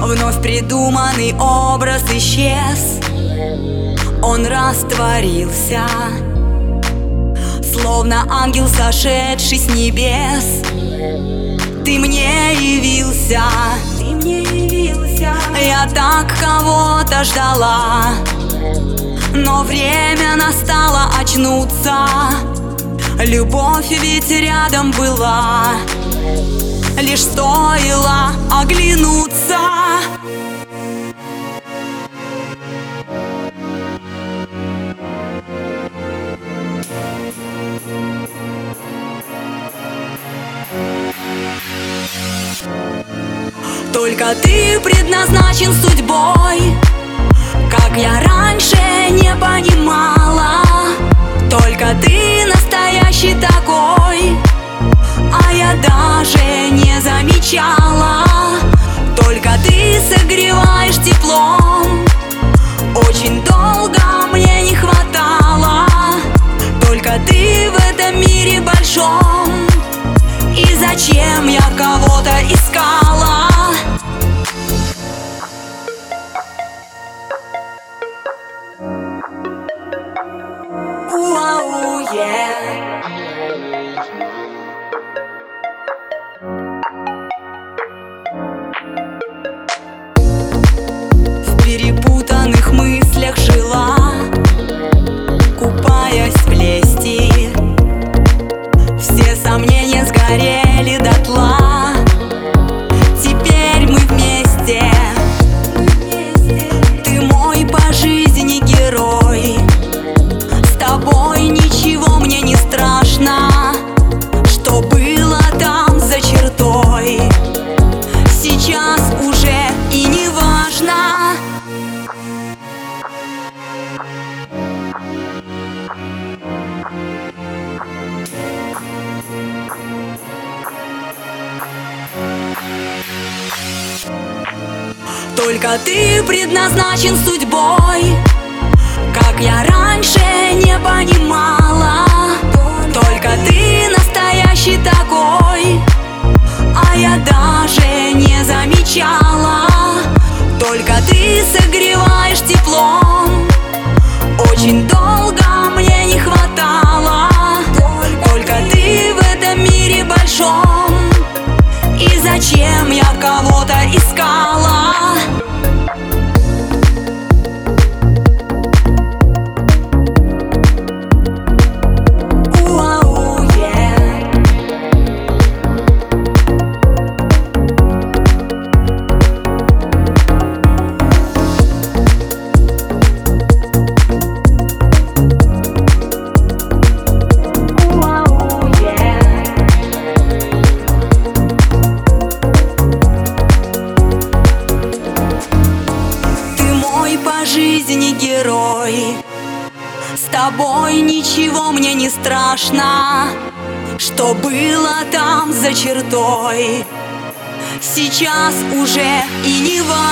Вновь придуманный образ исчез. Он растворился. Словно ангел, сошедший с небес. Ты мне явился. Ты мне явился. Я так кого-то ждала Но время настало очнуться. Любовь ведь рядом была. Лишь стоило оглянуться. Только ты предназначен судьбой Как я раньше не понимала. Только ты настоящий такой А я даже не замечала. Только ты согреваешь теплом Очень долго мне не хватало. Только ты в этом мире большом И зачем я кого-то искала yeah. Только ты предназначен судьбой. Как я раньше не понимала Только ты настоящий такой. А я даже не замечала Только ты согреваешь теплом. Очень долго тобой ничего мне не страшно. Что было там за чертой Сейчас уже и не важно